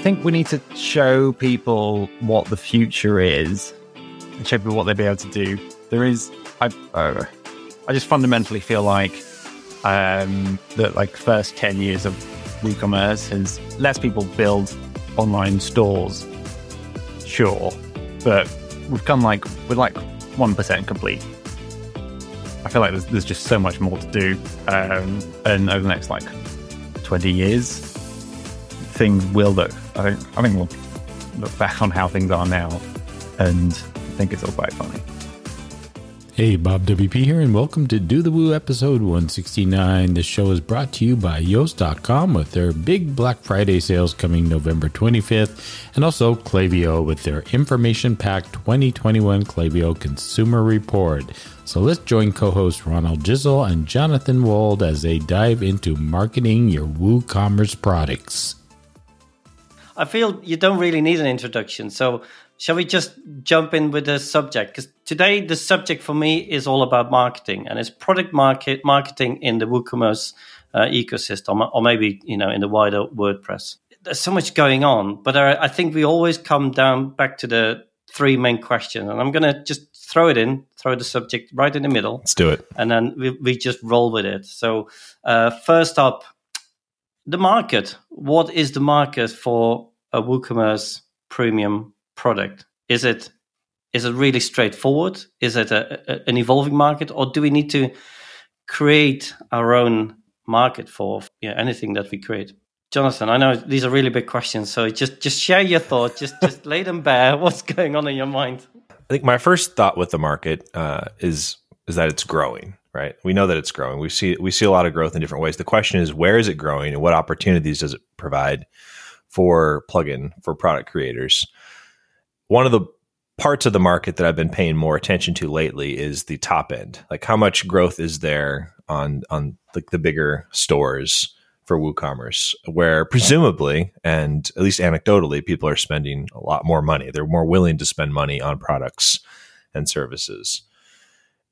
think we need to show people what the future is and show people what they'll be able to do. There is, I, uh, I just fundamentally feel like um, that like first 10 years of WooCommerce has lets people build online stores, sure, but we've come like, we're like 1% complete. I feel like there's, there's just so much more to do. Um, and over the next like 20 years, things will look, I think, I think we'll look back on how things are now and think it's all quite funny. Hey, Bob WP here, and welcome to Do the Woo episode 169. This show is brought to you by Yoast.com with their big Black Friday sales coming November 25th, and also Klaviyo with their information packed 2021 Klaviyo Consumer Report. So let's join co hosts Ronald Gijsel and Jonathan Wold as they dive into marketing your WooCommerce products. I feel you don't really need an introduction. So shall we just jump in with the subject? Because today the subject for me is all about marketing, and it's product market marketing in the WooCommerce uh, ecosystem, or maybe you know in the wider WordPress. There's so much going on, but I, I think we always come down back to the three main questions, and I'm going to just throw it in, throw the subject right in the middle. Let's do it, and then we, we just roll with it. So uh, first up, the market. What is the market for a WooCommerce premium product? Is it is it really straightforward? Is it a, a, an evolving market, or do we need to create our own market for yeah, anything that we create? Jonathan, I know these are really big questions, so just just share your thoughts. Just just lay them bare. What's going on in your mind? I think my first thought with the market uh, is is that it's growing. Right, we know that it's growing. We see we see a lot of growth in different ways. The question is, where is it growing, and what opportunities does it provide for plugin for product creators? one of the parts of the market that I've been paying more attention to lately is the top end. Like how much growth is there on on like the bigger stores for WooCommerce, where presumably and at least anecdotally, people are spending a lot more money. They're more willing to spend money on products and services.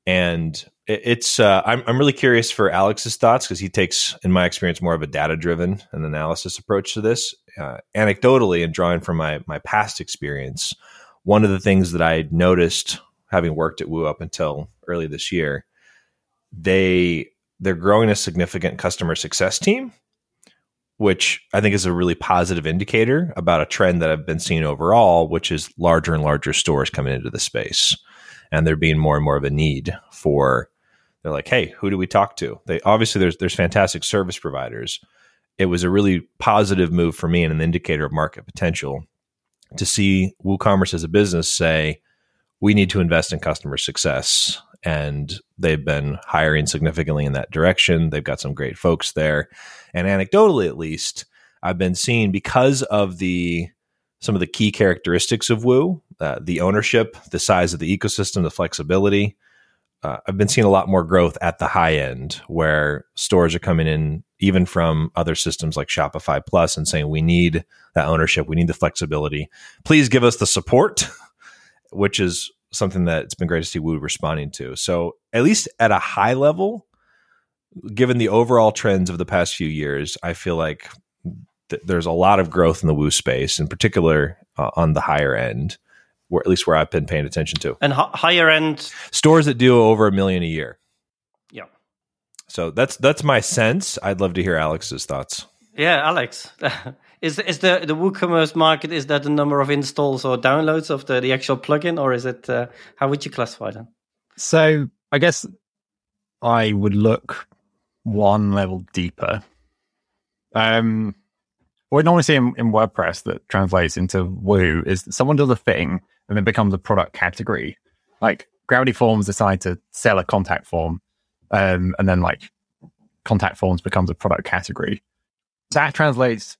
And it's uh, I'm I'm really curious for Alex's thoughts because he takes, in my experience, more of a data driven and analysis approach to this. Uh, anecdotally, and drawing from my my past experience, one of the things that I noticed having worked at Woo up until early this year, they they're growing a significant customer success team, which I think is a really positive indicator about a trend that I've been seeing overall, which is larger and larger stores coming into the space, and there being more and more of a need for. They're like, hey, who do we talk to? They obviously there's there's fantastic service providers. It was a really positive move for me and an indicator of market potential to see WooCommerce as a business say, we need to invest in customer success. And they've been hiring significantly in that direction. They've got some great folks there. And anecdotally, at least, I've been seeing because of the some of the key characteristics of Woo, uh, the ownership, the size of the ecosystem, the flexibility. Uh, I've been seeing a lot more growth at the high end where stores are coming in even from other systems like Shopify Plus and saying we need that ownership, we need the flexibility. Please give us the support, which is something that it's been great to see Woo responding to. So at least at a high level, given the overall trends of the past few years, I feel like th- there's a lot of growth in the Woo space, in particular uh, on the higher end, where at least where I've been paying attention to. And h- higher end stores that do over a million a year. Yeah. So that's that's my sense. I'd love to hear Alex's thoughts. Yeah, Alex. is is the the WooCommerce market is that the number of installs or downloads of the, the actual plugin or is it uh, how would you classify them? So I guess I would look one level deeper. Um, what I normally see in, in WordPress that translates into Woo is someone does a thing and then becomes a product category. Like Gravity Forms decide to sell a contact form um, and then like contact forms becomes a product category. That translates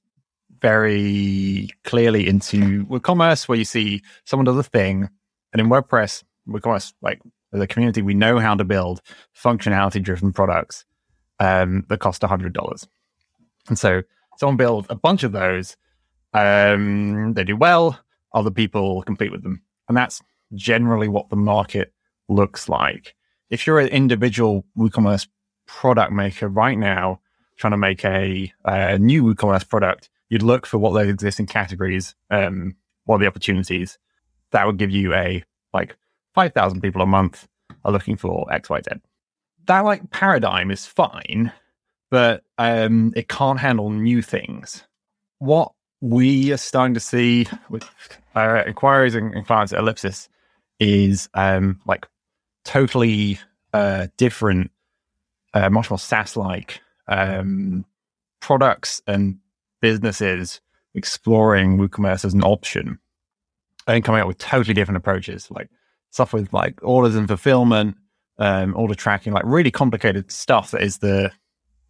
very clearly into WooCommerce, where you see someone does a thing, and in WordPress, WooCommerce, like as a community, we know how to build functionality-driven products um, that cost hundred dollars, and so someone builds a bunch of those. Um, they do well. Other people compete with them, and that's generally what the market looks like if you're an individual WooCommerce product maker right now, trying to make a, a new WooCommerce product, you'd look for what those existing categories, um, what are the opportunities that would give you a like 5,000 people a month are looking for XYZ. That like paradigm is fine, but um, it can't handle new things. What we are starting to see with our inquiries and, and clients at Ellipsis is um, like totally uh, different, uh, much more SaaS like um, products and businesses exploring WooCommerce as an option and coming up with totally different approaches, like stuff with like orders and fulfillment, um, order tracking, like really complicated stuff that is the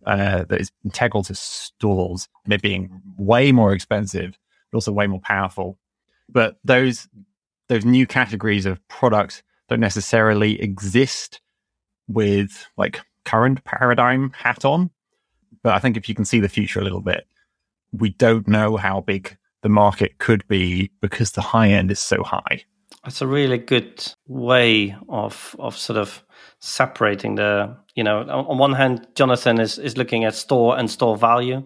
uh, that is integral to stores it being way more expensive, but also way more powerful. But those those new categories of products don't necessarily exist with like current paradigm hat on. But I think if you can see the future a little bit, we don't know how big the market could be because the high end is so high. It's a really good way of of sort of separating the you know on one hand jonathan is is looking at store and store value.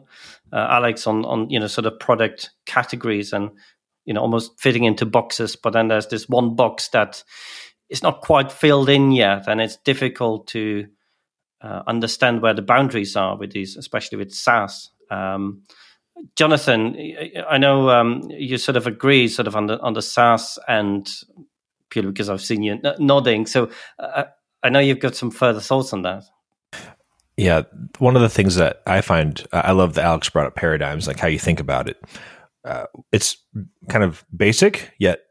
Uh, alex on on you know sort of product categories and you know almost fitting into boxes but then there's this one box that is not quite filled in yet and it's difficult to uh, understand where the boundaries are with these especially with saas. Um, jonathan i know um, you sort of agree sort of on the on the saas and purely because i've seen you nodding so uh, I know you've got some further thoughts on that. Yeah, one of the things that I find I love that Alex brought up paradigms, like how you think about it. Uh, it's kind of basic yet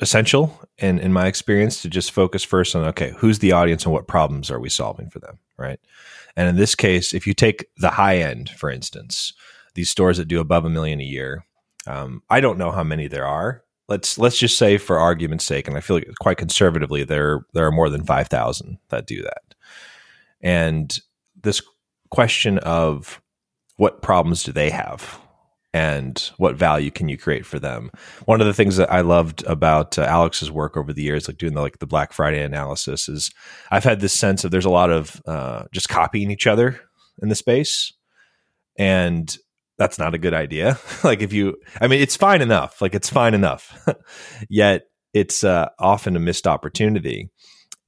essential, in in my experience, to just focus first on okay, who's the audience and what problems are we solving for them, right? And in this case, if you take the high end, for instance, these stores that do above a million a year, um, I don't know how many there are. Let's let's just say for argument's sake, and I feel like quite conservatively, there there are more than five thousand that do that. And this question of what problems do they have and what value can you create for them? One of the things that i loved about uh, alex's work over the years like doing the like the black friday analysis is i've had this sense of there's a lot of uh, just copying each other in the space. And that's not a good idea. like if you, I mean, it's fine enough. Like it's fine enough. Yet it's uh, often a missed opportunity.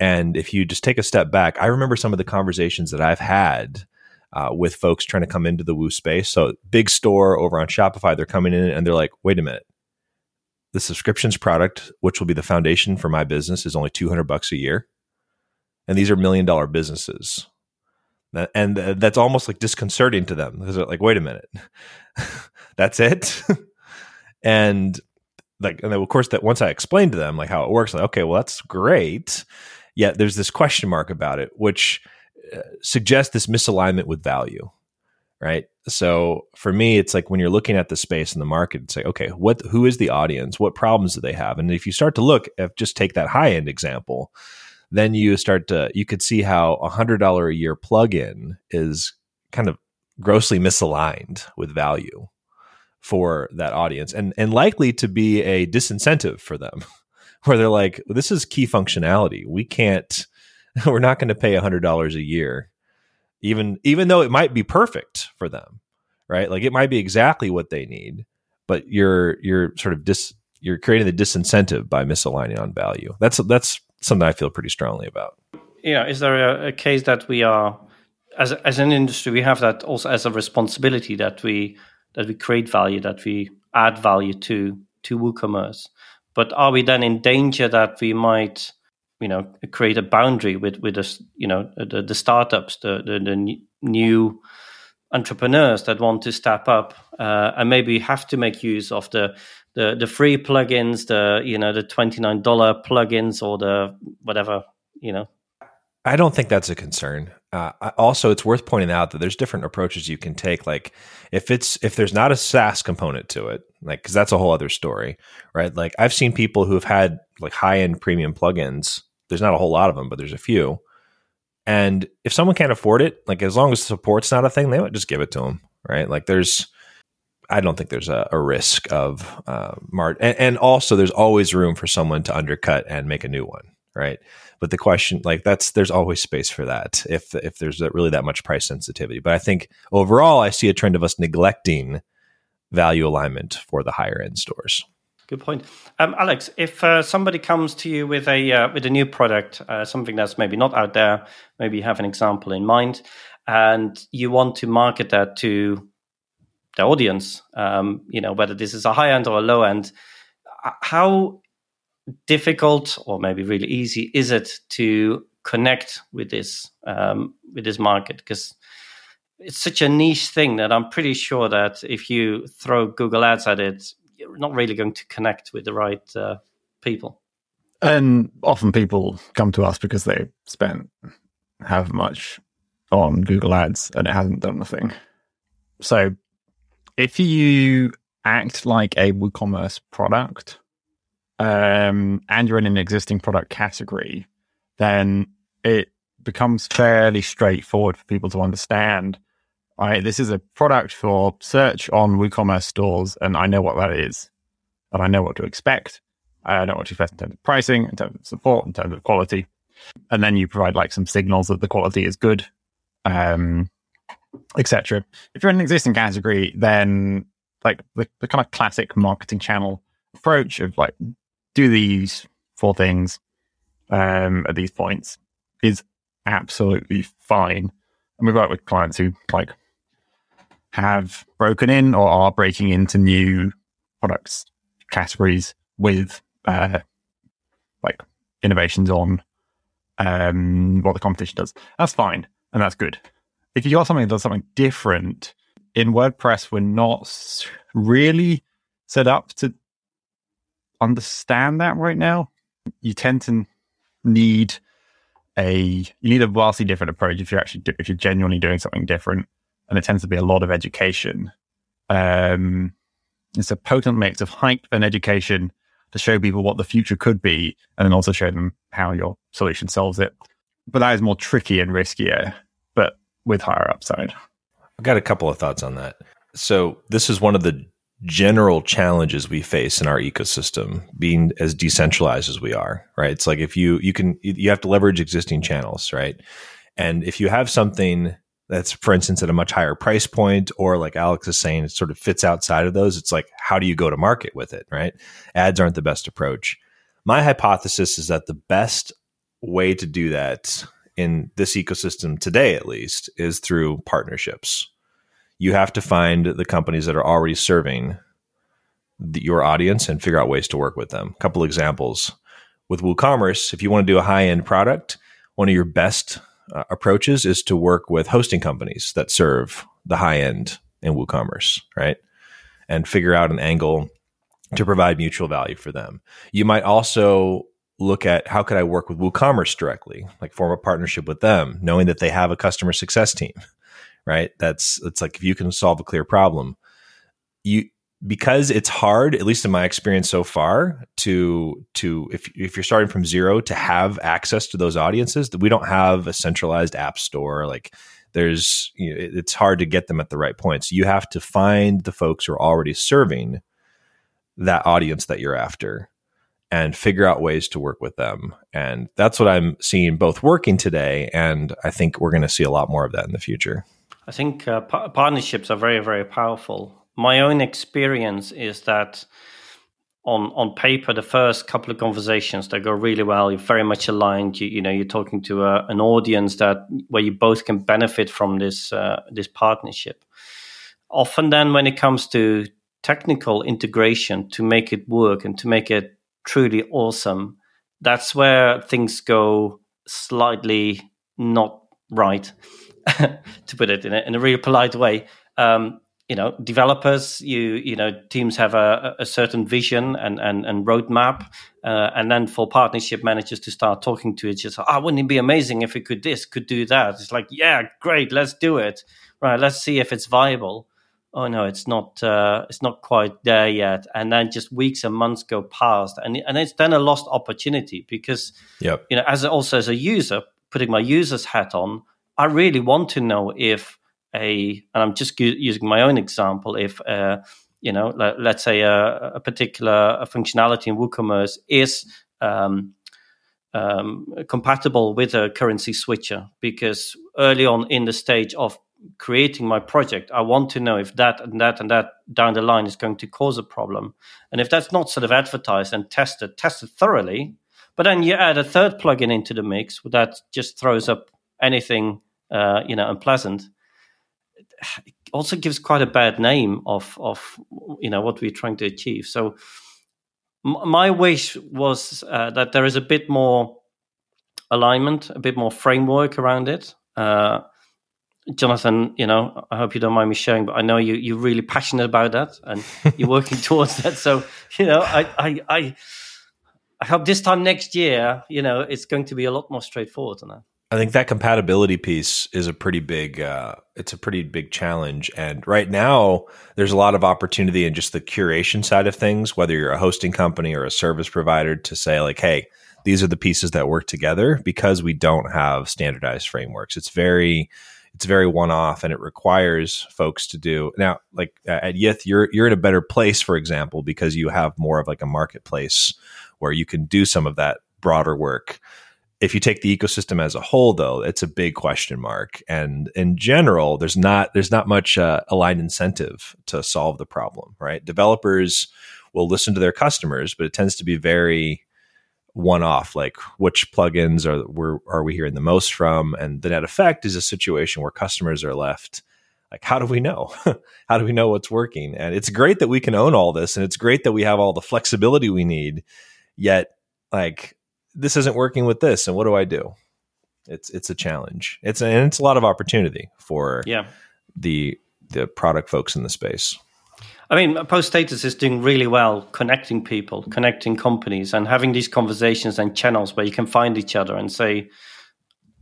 And if you just take a step back, I remember some of the conversations that I've had uh, with folks trying to come into the Woo space. So big store over on Shopify, they're coming in and they're like, wait a minute. The subscriptions product, which will be the foundation for my business, is only 200 bucks a year. And these are million dollar businesses and that's almost like disconcerting to them because they're like wait a minute. That's it? And like and of course that once i explained to them like how it works like okay well that's great. Yet there's this question mark about it which uh, suggests this misalignment with value right? So for me it's like when you're looking at the space in the market it's like okay what who is the audience? What problems do they have? And if you start to look if just take that high end example then you start to you could see how a hundred dollar a year plug-in is kind of grossly misaligned with value for that audience and and likely to be a disincentive for them where they're like this is key functionality. We can't we're not going to pay a hundred dollars a year even even though it might be perfect for them right? Like it might be exactly what they need but you're you're sort of dis you're creating the disincentive by misaligning on value. That's that's something I feel pretty strongly about. Yeah, is there a, a case that we are as as an industry we have that also as a responsibility that we that we create value that we add value to to WooCommerce, but are we then in danger that we might you know create a boundary with with us you know the, the startups the, the, the new entrepreneurs that want to step up uh, and maybe have to make use of the the the free plugins, the you know the twenty nine dollar plugins or the whatever you know. I don't think that's a concern. Uh, also, it's worth pointing out that there's different approaches you can take. Like if it's if there's not a SaaS component to it, like because that's a whole other story, right? Like I've seen people who have had like high end premium plugins. There's not a whole lot of them, but there's a few. And if someone can't afford it, like as long as support's not a thing, they might just give it to them, right? Like there's I don't think there's a, a risk of uh, Mart, and, and, also there's always room for someone to undercut and make a new one, right? But the question, like that's there's always space for that if if there's really that much price sensitivity. But I think overall, I see a trend of us neglecting value alignment for the higher end stores. Good point, um, Alex. If uh, somebody comes to you with a uh, with a new product, uh, something that's maybe not out there, maybe you have an example in mind, and you want to market that to the audience, um, you know, whether this is a high end or a low end, uh, how difficult or maybe really easy is it to connect with this um, with this market? Because it's such a niche thing that I'm pretty sure that if you throw Google Ads at it, you're not really going to connect with the right uh, people. And often people come to us because they spent however much on Google Ads and it hasn't done the thing. So if you act like a WooCommerce product um, and you're in an existing product category, then it becomes fairly straightforward for people to understand. Right, this is a product for search on WooCommerce stores, and I know what that is, and I know what to expect. I know what to expect in terms of pricing, in terms of support, in terms of quality, and then you provide like some signals that the quality is good, um, etc. If you're in an existing category, then like the, the kind of classic marketing channel approach of like do these four things um, at these points is absolutely fine. And we've worked with clients who like have broken in or are breaking into new products categories with uh, like innovations on um, what the competition does. That's fine and that's good. If you got something that does something different in WordPress, we're not really set up to understand that right now. You tend to need a you need a vastly different approach if you're actually do, if you're genuinely doing something different, and it tends to be a lot of education. Um, it's a potent mix of hype and education to show people what the future could be, and then also show them how your solution solves it. But that is more tricky and riskier, with higher upside. I've got a couple of thoughts on that. So this is one of the general challenges we face in our ecosystem being as decentralized as we are right it's like if you you can you have to leverage existing channels right and if you have something that's for instance at a much higher price point or like alex is saying it sort of fits outside of those it's like how do you go to market with it right ads aren't the best approach my hypothesis is that the best way to do that in this ecosystem today at least is through partnerships you have to find the companies that are already serving the, your audience and figure out ways to work with them. A couple examples with WooCommerce, if you want to do a high end product, one of your best uh, approaches is to work with hosting companies that serve the high end in WooCommerce, right? And figure out an angle to provide mutual value for them. You might also look at how could I work with WooCommerce directly, like form a partnership with them, knowing that they have a customer success team right? That's it's like if you can solve a clear problem, you because it's hard, at least in my experience so far, to to if if you're starting from zero to have access to those audiences, that we don't have a centralized app store like there's you know, it's hard to get them at the right points. You have to find the folks who are already serving that audience that you're after and figure out ways to work with them. And that's what I'm seeing both working today and I think we're going to see a lot more of that in the future. I think uh, p- partnerships are very, very powerful. My own experience is that on on paper, the first couple of conversations they go really well. You're very much aligned. You, you know, you're talking to a, an audience that where you both can benefit from this uh, this partnership. Often, then, when it comes to technical integration to make it work and to make it truly awesome, that's where things go slightly not right. to put it in a, in a really polite way. Um, you know, developers, you you know, teams have a, a certain vision and and, and roadmap, uh, and then for partnership managers to start talking to each other, oh, wouldn't it be amazing if we could this, could do that? It's like, yeah, great, let's do it. Right, let's see if it's viable. Oh no, it's not. Uh, it's not quite there yet. And then just weeks and months go past, and and it's then a lost opportunity because, yep. you know, as also as a user, putting my user's hat on, I really want to know if a, and I'm just using my own example, if uh, you know, let, us say a, a particular a functionality in WooCommerce is um, um, compatible with a currency switcher, because early on in the stage of creating my project, I want to know if that and that and that down the line is going to cause a problem. And if that's not sort of advertised and tested, tested thoroughly, but then you add a third plugin into the mix that just throws up anything, uh, you know, unpleasant. It also gives quite a bad name of of you know what we're trying to achieve. So my wish was uh, that there is a bit more alignment, a bit more framework around it. Uh, Jonathan, you know, I hope you don't mind me sharing, but I know you you're really passionate about that and you're working towards that. So, you know, I, I I I hope this time next year, you know, it's going to be a lot more straightforward than that. I think that compatibility piece is a pretty big uh, it's a pretty big challenge and right now there's a lot of opportunity in just the curation side of things whether you're a hosting company or a service provider to say like hey these are the pieces that work together because we don't have standardized frameworks it's very it's very one off and it requires folks to do. Now like at Yith you're you're in a better place for example because you have more of like a marketplace where you can do some of that broader work. If you take the ecosystem as a whole though it's a big question mark. And in general there's not there's not much uh, aligned incentive to solve the problem right? Developers will listen to their customers but it tends to be very one off, like which plugins are were, are we hearing the most from? And the net effect is a situation where customers are left like, how do we know? how do we know what's working? And it's great that we can own all this, and it's great that we have all the flexibility we need. Yet, like, this isn't working with this, and what do I do? It's it's a challenge. It's and it's a lot of opportunity for yeah the the product folks in the space. I mean, Post Status is doing really well connecting people, connecting companies, and having these conversations and channels where you can find each other and say,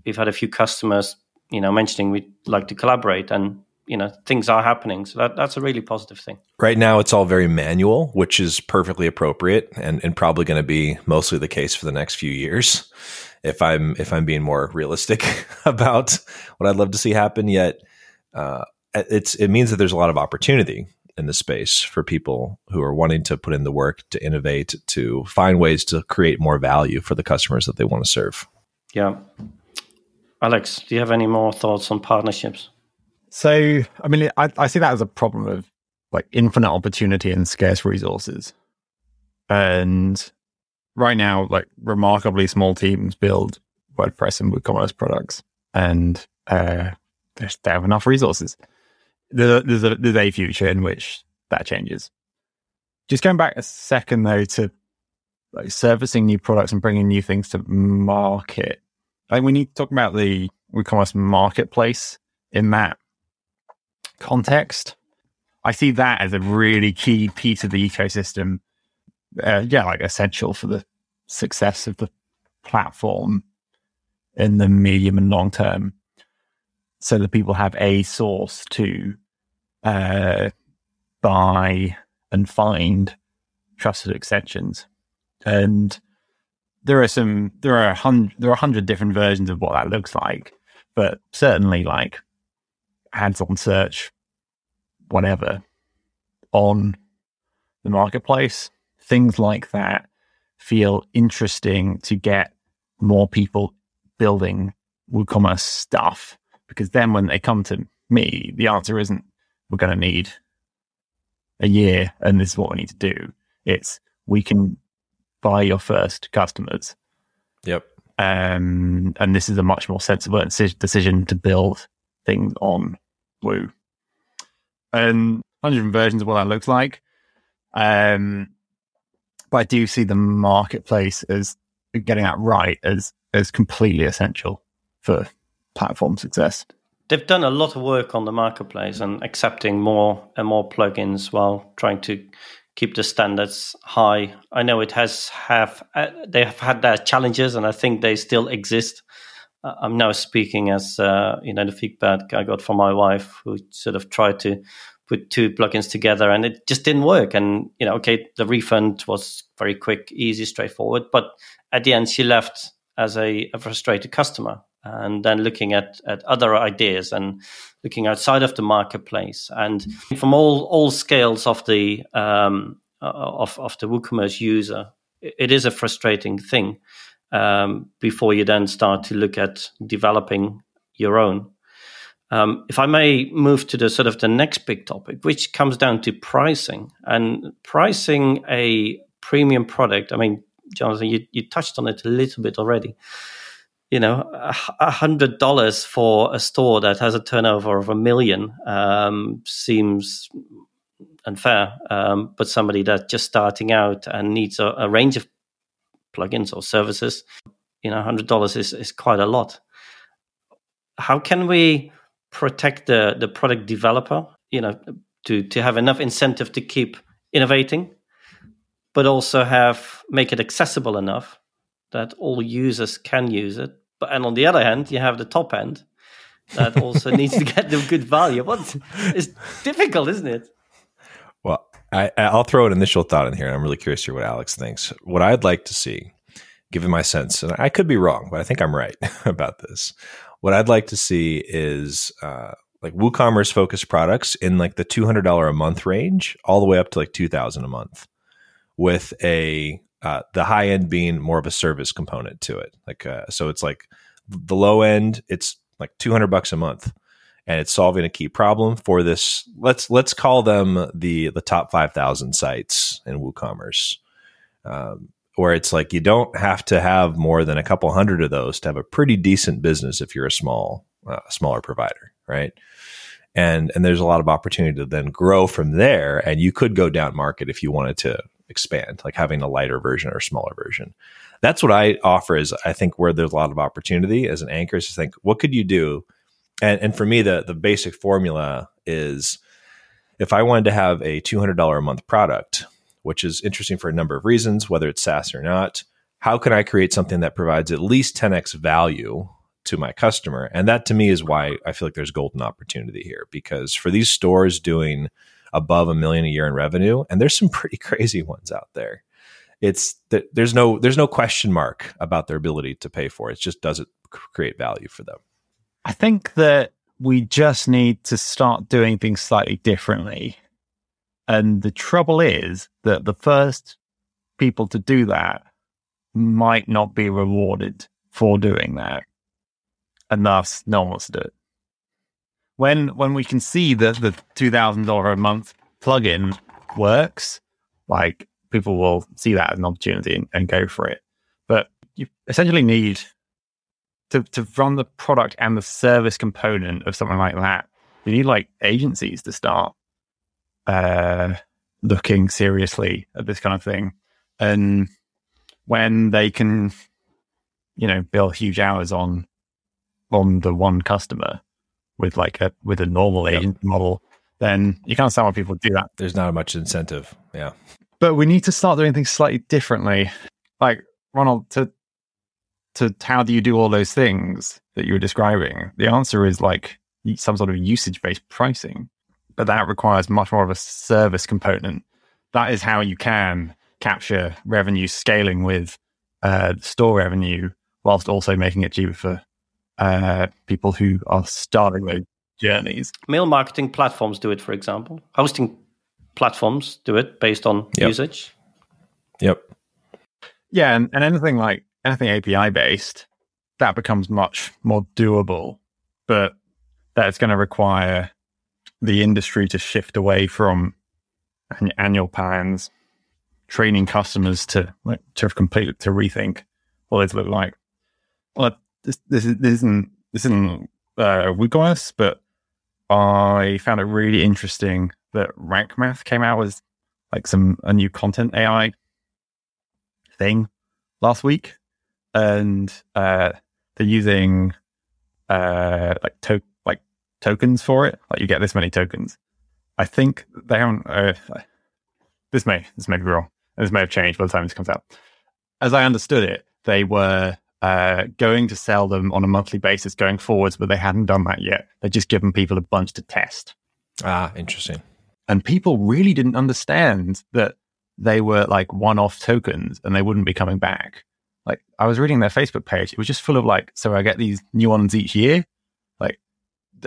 we've had a few customers, you know, mentioning we'd like to collaborate and, you know, things are happening. So that, that's a really positive thing. Right now, it's all very manual, which is perfectly appropriate and, and probably going to be mostly the case for the next few years. If I'm if I'm being more realistic about what I'd love to see happen, yet uh, it's it means that there's a lot of opportunity in the space for people who are wanting to put in the work to innovate, to find ways to create more value for the customers that they want to serve. Yeah. Alex, do you have any more thoughts on partnerships? So, I mean, I, I see that as a problem of like infinite opportunity and scarce resources. And right now, like remarkably small teams build WordPress and WooCommerce products, and uh, they have enough resources there's a, there's a, there's a future in which that changes. Just going back a second though to like servicing new products and bringing new things to market. Think we need to talk about the WooCommerce marketplace in that context. I see that as a really key piece of the ecosystem. Uh, yeah, like essential for the success of the platform in the medium and long term so that people have a source to uh, buy and find trusted extensions. And there are some, there are a hundred, there are a hundred different versions of what that looks like, but certainly like hands-on search, whatever, on the marketplace, things like that feel interesting to get more people building WooCommerce stuff because then when they come to me, the answer isn't we're going to need a year and this is what we need to do. It's we can buy your first customers. Yep. Um, and this is a much more sensible decision to build things on Woo. And 100 versions of what that looks like. Um, but I do see the marketplace as getting that right as as completely essential for platform success they've done a lot of work on the marketplace and accepting more and more plugins while trying to keep the standards high. I know it has have uh, they have had their challenges, and I think they still exist. Uh, I'm now speaking as uh, you know the feedback I got from my wife, who sort of tried to put two plugins together, and it just didn't work. And you know, okay, the refund was very quick, easy, straightforward, but at the end, she left as a, a frustrated customer and then looking at, at other ideas and looking outside of the marketplace and from all all scales of the um, of of the WooCommerce user, it is a frustrating thing um, before you then start to look at developing your own. Um, if I may move to the sort of the next big topic, which comes down to pricing and pricing a premium product. I mean, Jonathan, you, you touched on it a little bit already. You know, a hundred dollars for a store that has a turnover of a million um, seems unfair. Um, but somebody that's just starting out and needs a, a range of plugins or services, you know, hundred dollars is is quite a lot. How can we protect the the product developer? You know, to to have enough incentive to keep innovating but also have make it accessible enough that all users can use it. But and on the other hand, you have the top end that also needs to get the good value. What it's difficult, isn't it? Well, I, I'll throw an initial thought in here, and I'm really curious to hear what Alex thinks. What I'd like to see, given my sense, and I could be wrong, but I think I'm right about this. What I'd like to see is uh, like WooCommerce focused products in like the $200 a month range, all the way up to like 2000 a month with a uh, the high end being more of a service component to it. Like uh, so, it's like the low end. It's like two hundred bucks a month, and it's solving a key problem for this. Let's let's call them the the top five thousand sites in WooCommerce. Um, where it's like you don't have to have more than a couple hundred of those to have a pretty decent business if you're a small uh, smaller provider, right? And and there's a lot of opportunity to then grow from there. And you could go down market if you wanted to expand, like having a lighter version or smaller version. That's what I offer is I think where there's a lot of opportunity as an anchor is to think, what could you do? And, and for me, the, the basic formula is if I wanted to have a $200 a month product, which is interesting for a number of reasons, whether it's SaaS or not, how can I create something that provides at least 10x value to my customer? And that to me is why I feel like there's golden opportunity here because for these stores doing above a million a year in revenue, and there's some pretty crazy ones out there. It's that there's no there's no question mark about their ability to pay for it. It just doesn't create value for them. I think that we just need to start doing things slightly differently. And the trouble is that the first people to do that might not be rewarded for doing that. And thus, no one wants to do it when when we can see that the two thousand dollar a month plugin works, like people will see that as an opportunity and, and go for it. But you essentially need to to run the product and the service component of something like that. You need like agencies to start uh, looking seriously at this kind of thing, and when they can, you know, bill huge hours on on the one customer, with like a with a normal yep. agent model, then you can't understand why people do that. There's not much incentive. Yeah. But we need to start doing things slightly differently. Like Ronald, to to how do you do all those things that you were describing? The answer is like some sort of usage based pricing, but that requires much more of a service component. That is how you can capture revenue scaling with uh, store revenue whilst also making it cheaper for uh, people who are starting those journeys. Mail marketing platforms do it, for example. Hosting platforms do it based on yep. usage. Yep. Yeah, and, and anything like anything API based, that becomes much more doable, but that's going to require the industry to shift away from annual plans, training customers to like to complete to rethink what those look like. Well, this this, is, this isn't this isn't uh, WooCommerce, but I found it really interesting that Rank Math came out with like some a new content AI thing last week, and uh, they're using uh, like to- like tokens for it. Like you get this many tokens. I think they haven't. Uh, this may this may be wrong. This may have changed by the time this comes out. As I understood it, they were uh, going to sell them on a monthly basis going forwards, but they hadn't done that yet. They're just given people a bunch to test. Ah, interesting. And people really didn't understand that they were like one off tokens and they wouldn't be coming back. Like I was reading their Facebook page, it was just full of like, so I get these new ones each year. Like,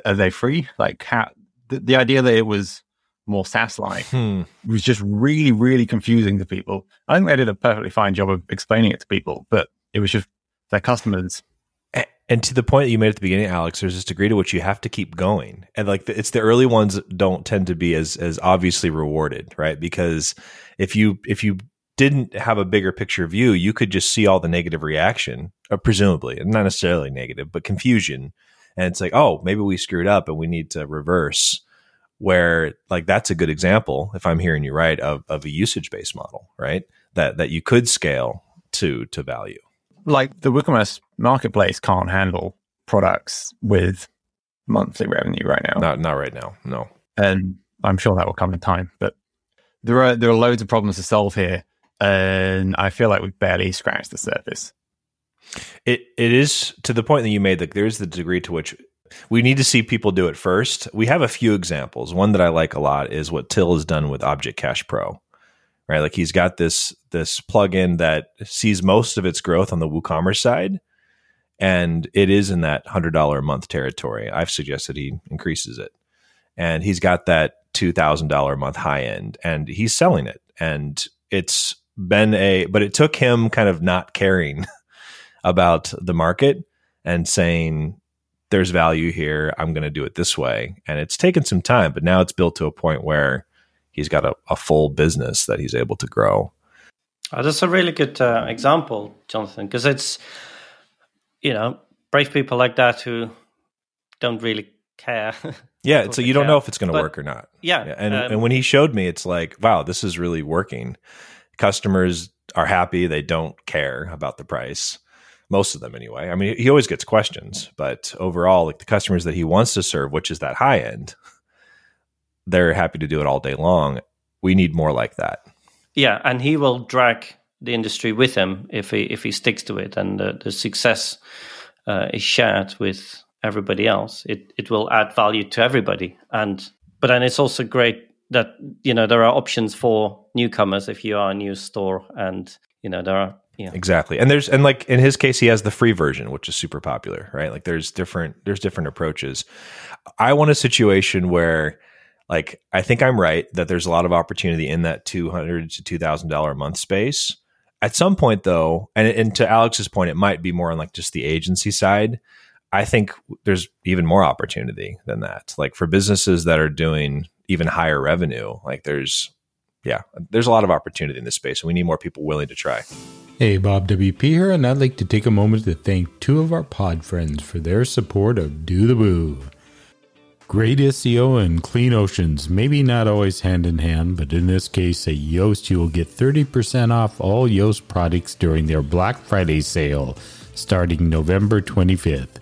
are they free? Like, how, the, the idea that it was more SaaS like hmm. was just really, really confusing to people. I think they did a perfectly fine job of explaining it to people, but it was just their customers and to the point that you made at the beginning, Alex, there's this degree to which you have to keep going, and like the, it's the early ones don't tend to be as as obviously rewarded, right? Because if you if you didn't have a bigger picture view, you could just see all the negative reaction, uh, presumably, not necessarily negative, but confusion, and it's like, oh, maybe we screwed up and we need to reverse. Where like that's a good example, if I'm hearing you right, of of a usage based model, right? That that you could scale to to value like the WooCommerce marketplace can't handle products with monthly revenue right now. Not not right now. No. And I'm sure that will come in time. But there are there are loads of problems to solve here. And I feel like we've barely scratched the surface. It it is to the point that you made that there's the degree to which we need to see people do it first. We have a few examples. One that I like a lot is what Till has done with Object Cache Pro right? Like he's got this this plugin that sees most of its growth on the WooCommerce side, and it is in that hundred dollar a month territory. I've suggested he increases it, and he's got that two thousand dollar a month high end, and he's selling it, and it's been a but it took him kind of not caring about the market and saying there's value here i'm going to do it this way and it's taken some time but now it's built to a point where he's got a, a full business that he's able to grow. Oh, that's a really good uh, example, Jonathan, because it's you know brave people like that who don't really care. yeah, so you don't know if it's going to work or not. Yeah, yeah. and um, and when he showed me, it's like, wow, this is really working. Customers are happy; they don't care about the price. Most of them, anyway. I mean, he always gets questions, but overall, like the customers that he wants to serve, which is that high end, they're happy to do it all day long. We need more like that. Yeah, and he will drag the industry with him if he if he sticks to it, and the, the success uh, is shared with everybody else. It it will add value to everybody, and but then it's also great that you know there are options for newcomers if you are a new store, and you know there are yeah. Exactly. And there's and like in his case he has the free version which is super popular, right? Like there's different there's different approaches. I want a situation where like I think I'm right that there's a lot of opportunity in that two hundred to two thousand dollar a month space. At some point, though, and and to Alex's point, it might be more on like just the agency side. I think there's even more opportunity than that. Like for businesses that are doing even higher revenue, like there's yeah, there's a lot of opportunity in this space, and we need more people willing to try. Hey, Bob WP here, and I'd like to take a moment to thank two of our pod friends for their support of Do the Woo. Great SEO and clean oceans, maybe not always hand in hand, but in this case, at Yoast, you will get 30% off all Yoast products during their Black Friday sale starting November 25th.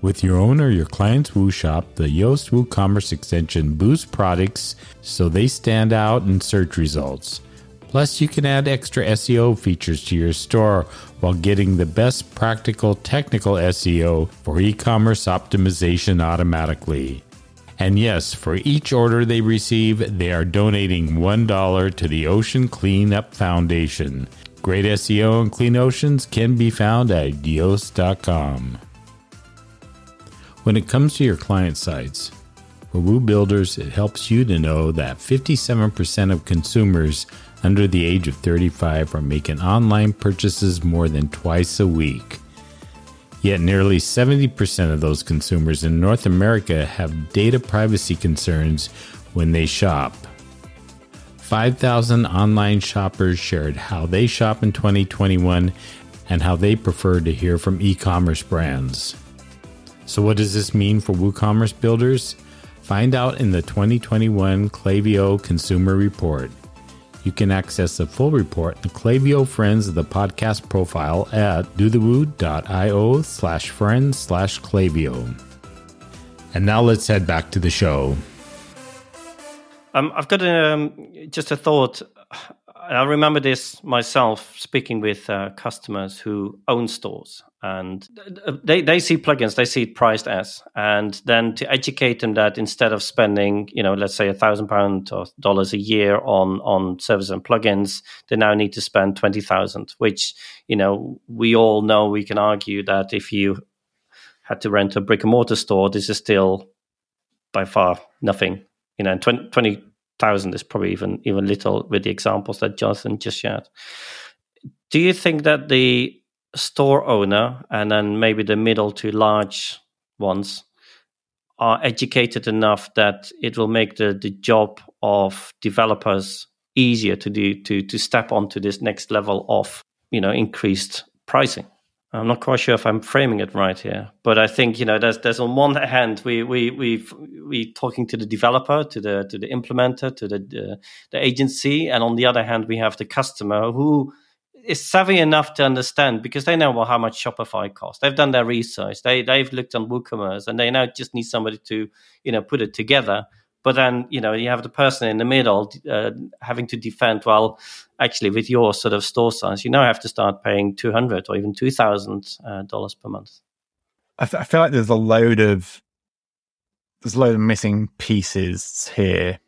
With your own or your client's Woo shop, the Yoast WooCommerce extension boosts products so they stand out in search results. Plus, you can add extra SEO features to your store while getting the best practical technical SEO for e commerce optimization automatically. And yes, for each order they receive, they are donating $1 to the Ocean Cleanup Foundation. Great SEO and clean oceans can be found at yoast.com. When it comes to your client sites, for Woo Builders, it helps you to know that 57% of consumers under the age of 35 are making online purchases more than twice a week. Yet nearly 70% of those consumers in North America have data privacy concerns when they shop. 5,000 online shoppers shared how they shop in 2021 and how they prefer to hear from e commerce brands. So, what does this mean for WooCommerce builders? Find out in the 2021 Klaviyo Consumer Report. You can access the full report and Klaviyo Friends of the podcast profile at dothewoo.io slash friends slash Klaviyo. And now let's head back to the show. Um, I've got um, just a thought. I remember this myself speaking with uh, customers who own stores and they, they see plugins they see it priced as. And then to educate them that instead of spending you know let's say a thousand pound or dollars a year on on services and plugins they now need to spend 20000 which you know we all know we can argue that if you had to rent a brick and mortar store this is still by far nothing. You know 20, 20000 is probably even even little with the examples that jonathan just shared. Do you think that the store owner and then maybe the middle to large ones are educated enough that it will make the, the job of developers easier to do to to step onto this next level of you know increased pricing. I'm not quite sure if I'm framing it right here, but I think you know there's there's on one hand we we we we talking to the developer, to the to the implementer, to the, the the agency, and on the other hand we have the customer who is savvy enough to understand because they know well how much Shopify costs. They've done their research. They they've looked on WooCommerce and they now just need somebody to you know put it together. But then you know you have the person in the middle uh, having to defend. Well, actually, with your sort of store size, you now have to start paying two hundred or even two thousand uh, dollars per month. I, f- I feel like there's a load of there's a load of missing pieces here,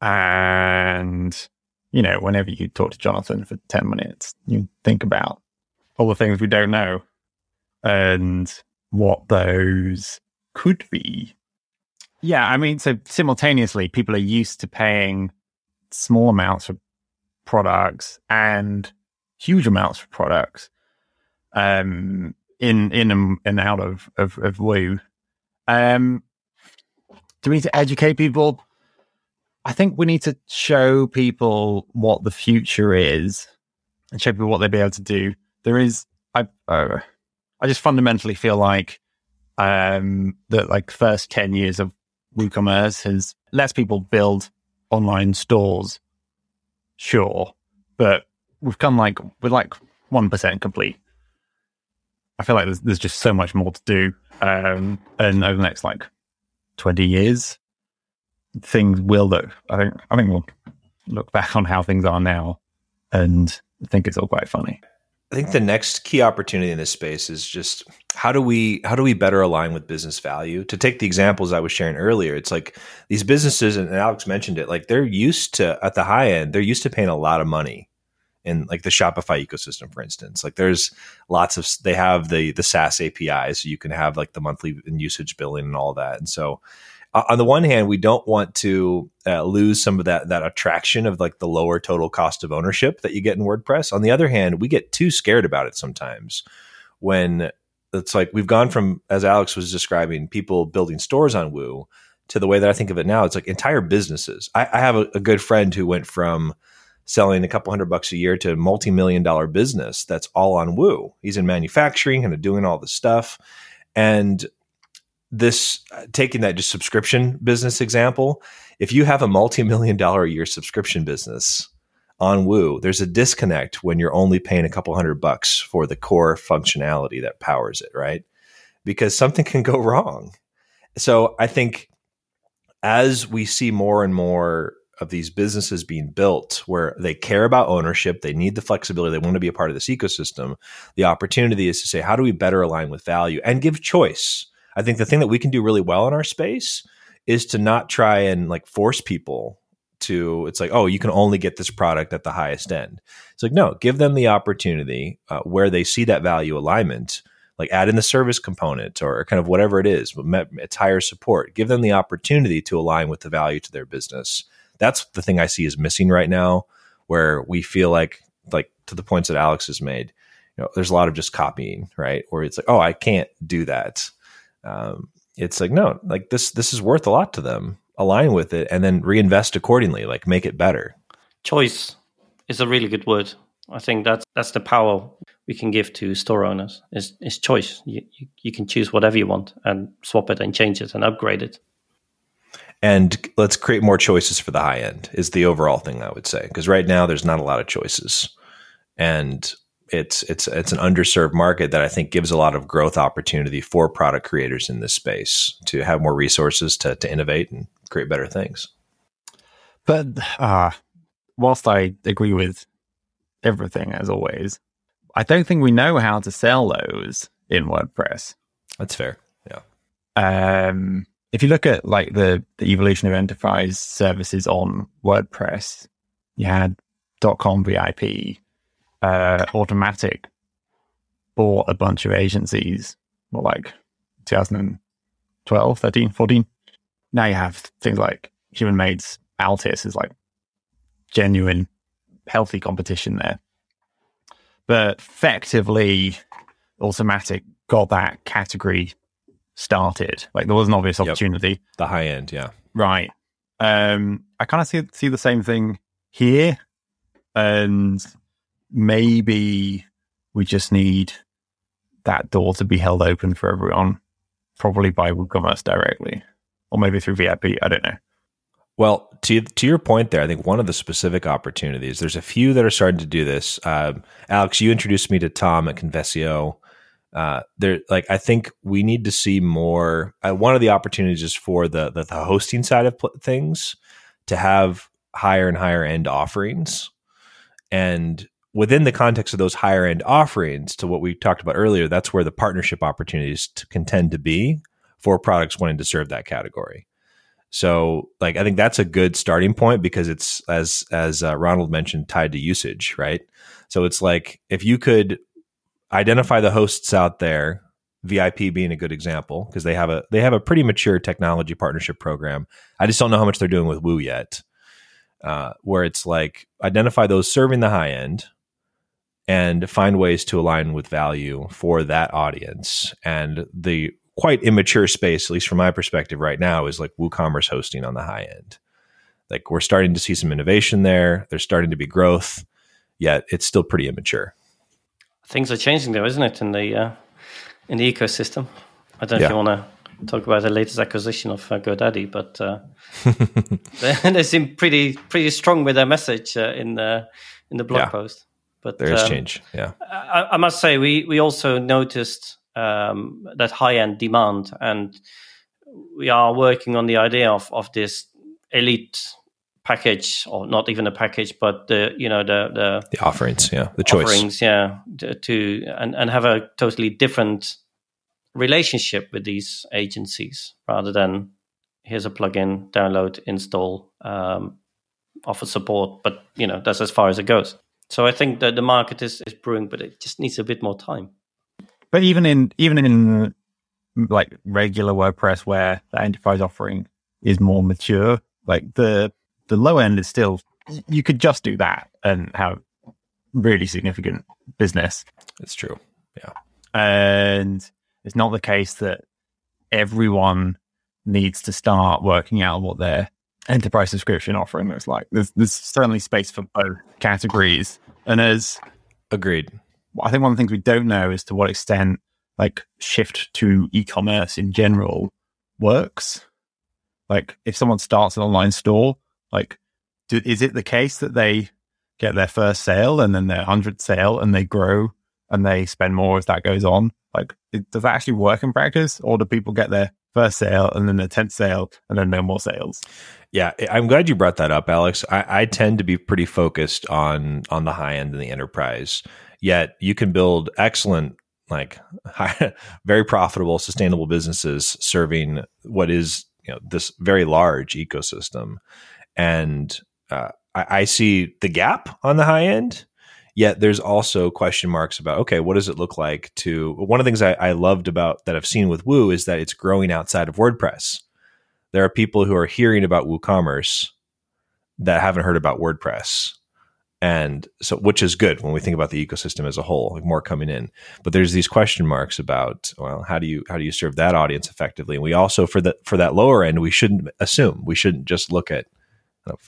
and you know, whenever you talk to Jonathan for 10 minutes, you think about all the things we don't know and what those could be. Yeah, I mean, so simultaneously, people are used to paying small amounts for products and huge amounts for products um, in in and out of, of, of Woo. Um, do we need to educate people? I think we need to show people what the future is and show people what they'll be able to do. There is, I, uh, I just fundamentally feel like um, that like first 10 years of WooCommerce has lets people build online stores. Sure. But we've come like, we're like 1% complete. I feel like there's, there's just so much more to do. Um, and over the next like 20 years, things will look. I think I think we'll look back on how things are now and think it's all quite funny. I think the next key opportunity in this space is just how do we how do we better align with business value? To take the examples I was sharing earlier, it's like these businesses and Alex mentioned it, like they're used to at the high end, they're used to paying a lot of money in like the Shopify ecosystem, for instance. Like there's lots of they have the the SaaS APIs, so you can have like the monthly and usage billing and all that. And so on the one hand, we don't want to uh, lose some of that that attraction of like the lower total cost of ownership that you get in WordPress. On the other hand, we get too scared about it sometimes when it's like we've gone from, as Alex was describing, people building stores on Woo to the way that I think of it now. It's like entire businesses. I, I have a, a good friend who went from selling a couple hundred bucks a year to a multi-million dollar business that's all on Woo. He's in manufacturing, of doing all this stuff. And this uh, taking that just subscription business example, if you have a multi-million dollar a year subscription business on Woo, there's a disconnect when you're only paying a couple hundred bucks for the core functionality that powers it, right? Because something can go wrong. So I think as we see more and more of these businesses being built where they care about ownership, they need the flexibility, they want to be a part of this ecosystem, the opportunity is to say, how do we better align with value and give choice? I think the thing that we can do really well in our space is to not try and like force people to it's like oh you can only get this product at the highest end. It's like no give them the opportunity uh, where they see that value alignment like add in the service component or kind of whatever it is but it's higher support. Give them the opportunity to align with the value to their business. That's the thing i see is missing right now where we feel like like to the points that alex has made you know there's a lot of just copying right? Where it's like oh i can't do that um, it's like no like this this is worth a lot to them. Align with it and then reinvest accordingly like make it better. Choice is a really good word. I think that's that's the power we can give to store owners is is choice. You, you, you can choose whatever you want and swap it and change it and upgrade it. And let's create more choices for the high end is the overall thing i would say because right now there's not a lot of choices. And it's it's it's an underserved market that I think gives a lot of growth opportunity for product creators in this space to have more resources to to innovate and create better things. But uh, whilst I agree with everything as always, I don't think we know how to sell those in WordPress. That's fair. Yeah. Um, if you look at like the the evolution of enterprise services on WordPress, you had .com VIP, uh, Automattic bought a bunch of agencies, more like 2012, 13, 14. Now you have things like Human Made's Altis is like genuine, healthy competition there. but effectively, Automattic got that category started. Like there was an obvious Yep. opportunity, The high end, yeah. right? Um, I kind of see see the same thing here, and maybe we just need that door to be held open for everyone, probably by WooCommerce directly, or maybe through VIP. I don't know. Well, to to your point there, I think one of the specific opportunities. There's a few that are starting to do this. Um, Alex, you introduced me to Tom at Convesio. Uh, there, like I think we need to see more. Uh, one of the opportunities is for the the, the hosting side of pl- things to have higher and higher end offerings, and within the context of those higher end offerings, to what we talked about earlier, that's where the partnership opportunities to contend to be for products wanting to serve that category. So, like, I think that's a good starting point because it's as as uh, Ronald mentioned, tied to usage, right? So it's like if you could identify the hosts out there, VIP being a good example because they have a they have a pretty mature technology partnership program. I just don't know how much they're doing with Woo yet. Uh, where it's like identify those serving the high end and find ways to align with value for that audience. And the quite immature space, at least from my perspective right now, is like WooCommerce hosting on the high end. Like we're starting to see some innovation there. There's starting to be growth, yet it's still pretty immature. Things are changing though, isn't it, in the uh, in the ecosystem? I don't know Yeah. if you want to talk about the latest acquisition of uh, GoDaddy, but uh, they, they seem pretty pretty strong with their message uh, in the in the blog Yeah. post. But There is um, change. Yeah. I, I must say, we we also noticed um, that high end demand, and we are working on the idea of of this elite package, or not even a package, but the you know the the The offerings. Yeah. The choice. offerings, yeah, to, and and have a totally different relationship with these agencies rather than here's a plugin, download, install, um, offer support, but you know that's as far as it goes. So I think that the market is, is brewing, but it just needs a bit more time. But even in even in like regular WordPress, where the enterprise offering is more mature, like the the low end is still you could just do that and have really significant business. It's true. Yeah. And it's not the case that everyone needs to start working out what their enterprise subscription offering looks like. There's there's certainly space for both categories. And as Agreed. I think one of the things we don't know is to what extent like shift to e-commerce in general works. Like if someone starts an online store, like do, is it the case that they get their first sale and then their hundredth sale and they grow and they spend more as that goes on? Like it, does that actually work in practice, or do people get their first sale and then the tenth sale and then no more sales? Yeah, I'm glad you brought that up, Alex. I, I tend to be pretty focused on on the high end and the enterprise. Yet you can build excellent, like high, very profitable, sustainable businesses serving what is you know this very large ecosystem. And uh, I, I see the gap on the high end. Yet there's also question marks about okay, what does it look like to? One of the things I, I loved about that I've seen with Woo is that it's growing outside of WordPress there are people who are hearing about WooCommerce that haven't heard about WordPress. And so, which is good when we think about the ecosystem as a whole, like more coming in. But there's these question marks about, well, how do you how do you serve that audience effectively? And we also for that for that lower end, we shouldn't assume we shouldn't just look at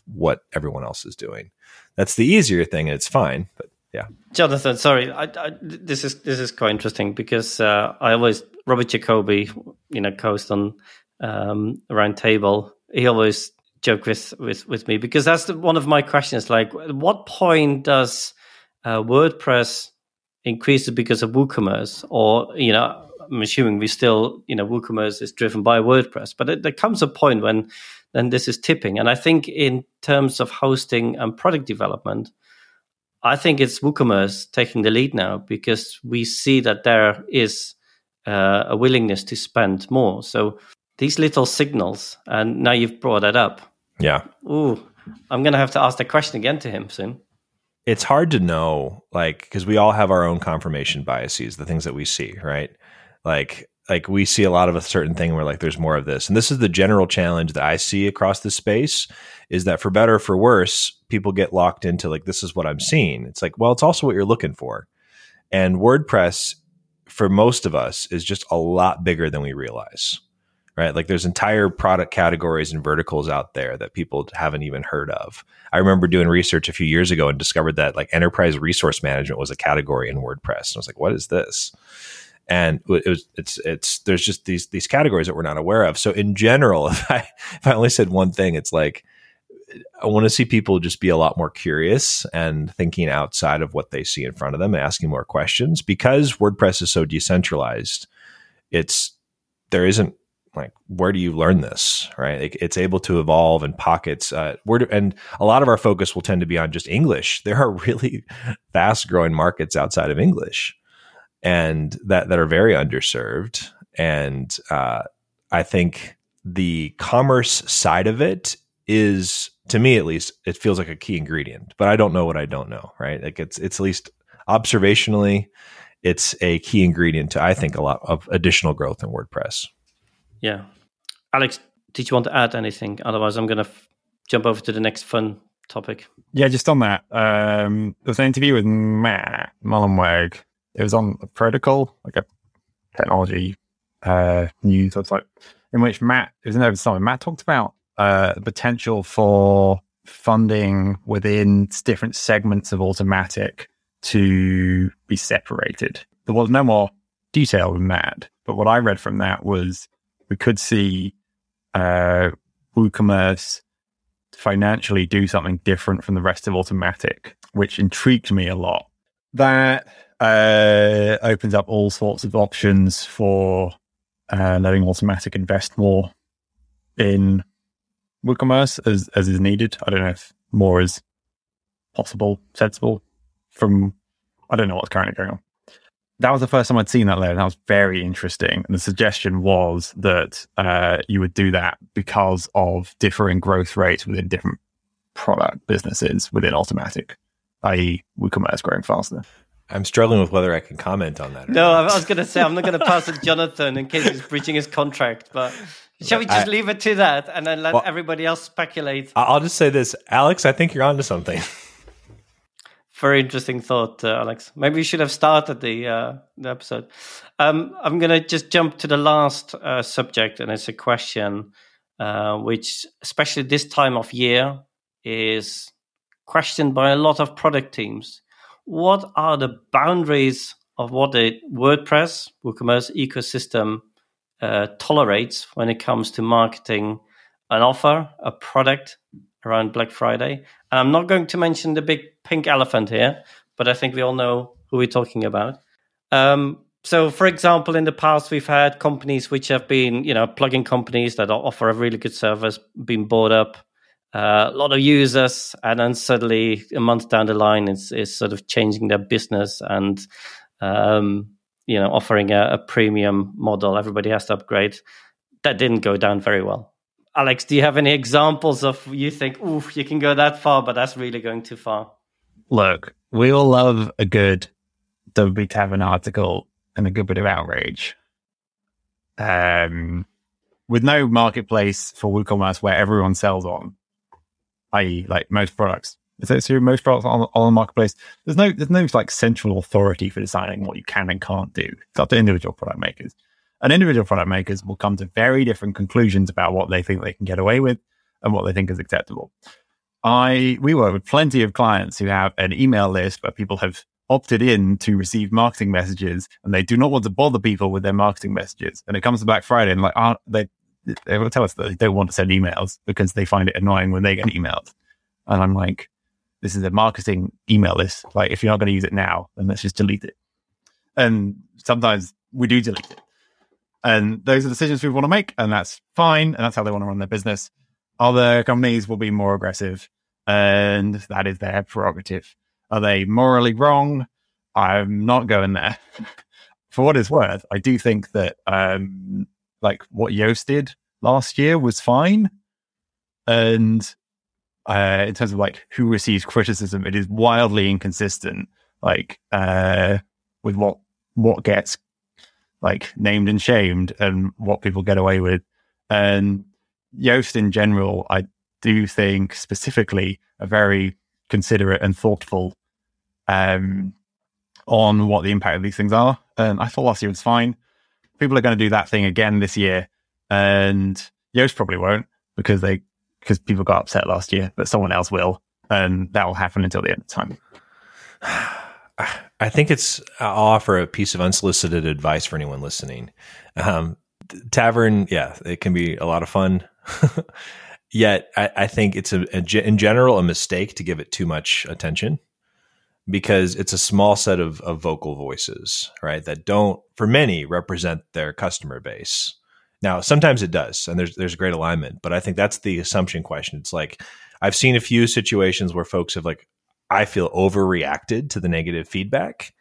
what everyone else is doing. That's the easier thing, and it's fine. But yeah, Jonathan, sorry, I, I, this is this is quite interesting because uh, I always Robert Jacobi, you know, host on um, Round Table. He always joke with with with me because that's the, one of my questions. Like, at what point does uh, WordPress increase because of WooCommerce, or you know, I'm assuming we still, you know, WooCommerce is driven by WordPress, but it, there comes a point when then this is tipping, and I think in terms of hosting and product development. I think it's WooCommerce taking the lead now because we see that there is uh, a willingness to spend more. So these little signals, and now you've brought that up. yeah. Ooh, I'm going to have to ask the question again to him soon. it's hard to know like because we all have our own confirmation biases the things that we see right like like we see a lot of a certain thing we're like there's more of this and this is the general challenge that i see across the space is that for better or for worse people get locked into like this is what i'm seeing it's like well it's also what you're looking for And WordPress, for most of us, is just a lot bigger than we realize, right? Like there's entire product categories and verticals out there that people haven't even heard of. I remember doing research a few years ago and discovered that like enterprise resource management was a category in WordPress. And I was like, what is this? And it was it's it's there's just these these categories that we're not aware of. So in general, if I if I only said one thing, it's like I want to see people just be a lot more curious and thinking outside of what they see in front of them and asking more questions because WordPress is so decentralized. It's there isn't like where do you learn this right it's able to evolve in pockets uh, and a lot of our focus will tend to be on just english there are really fast growing markets outside of english and that that are very underserved. And uh, I think the commerce side of it is, to me at least, it feels like a key ingredient. But I don't know what I don't know, right? Like it's it's at least observationally, it's a key ingredient to I think a lot of additional growth in WordPress. Yeah, Alex, did you want to add anything? Otherwise, I'm going to f- jump over to the next fun topic. Yeah, just on that. Um, there was an interview with Matt Mullenweg it was on a protocol, like a technology uh, news website, in which Matt, it was an open Matt talked about uh, the potential for funding within different segments of Automattic to be separated. There was no more detail than that, but what I read from that was we could see uh, WooCommerce financially do something different from the rest of Automattic, which intrigued me a lot. That uh, opens up all sorts of options for uh, letting Automattic invest more in WooCommerce as, as is needed. I don't know if more is possible, sensible from, I don't know what's currently going on. That was the first time I'd seen that layer. And that was very interesting. And the suggestion was that uh, you would do that because of differing growth rates within different product businesses within Automattic, i.e., WooCommerce growing faster. I'm struggling with whether I can comment on that. no, not. I was going to say I'm not going to pass it Jonathan in case he's breaching his contract. But shall we just I, leave it to that and then let well, everybody else speculate? I'll just say this, Alex. I think you're onto something. Very interesting thought, uh, Alex. Maybe we should have started the, uh, the episode. Um, I'm going to just jump to the last uh, subject, and it's a question uh, which, especially this time of year, is questioned by a lot of product teams what are the boundaries of what the WordPress WooCommerce ecosystem uh, tolerates when it comes to marketing an offer, a product around Black Friday? And I'm not going to mention the big pink elephant here, but I think we all know who we're talking about. Um, so, for example, in the past, we've had companies which have been, you know, plugin companies that offer a really good service, being bought up a lot of users, and then suddenly a month down the line, it's, it's sort of changing their business and um, you know offering a, a, premium model. Everybody has to upgrade. That didn't go down very well. Alex, do you have any examples of you think, "Ooh, you can go that far, but that's really going too far"? Look, we all love a good WP Tavern article and a good bit of outrage. Um, with no marketplace for WooCommerce where everyone sells on, i.e., like most products. So, most products on, on the marketplace, there's no there's no like central authority for deciding what you can and can't do. It's up to individual product makers. And individual product makers will come to very different conclusions about what they think they can get away with and what they think is acceptable. I we work with plenty of clients who have an email list where people have opted in to receive marketing messages and they do not want to bother people with their marketing messages. And it comes to Black Friday and like, are they they will tell us that they don't want to send emails because they find it annoying when they get emails. And I'm like, this is a marketing email list. Like, if you're not going to use it now, then let's just delete it. And sometimes we do delete it. And those are decisions we want to make, and that's fine. And that's how they want to run their business. Other companies will be more aggressive, and that is their prerogative. Are they morally wrong? I'm not going there. For what it's worth, I do think that um, like what Yoast did last year was fine. And uh, in terms of like who receives criticism, it is wildly inconsistent. Like uh, with what what gets like named and shamed and what people get away with. And Yoast in general, I do think specifically a very considerate and thoughtful um, on what the impact of these things are. And I thought last year was fine. People are going to do that thing again this year, and Yoast probably won't because they because people got upset last year, but someone else will, and that will happen until the end of time. I think it's. I'll offer a piece of unsolicited advice for anyone listening. Um, tavern, yeah, it can be a lot of fun. Yet, I, I, think it's a, a, in general a mistake to give it too much attention because it's a small set of, of vocal voices, right? That don't, for many, represent their customer base. Now, sometimes it does, and there's there's great alignment, but I think that's the assumption question. It's like I've seen a few situations where folks have like I feel overreacted to the negative feedback,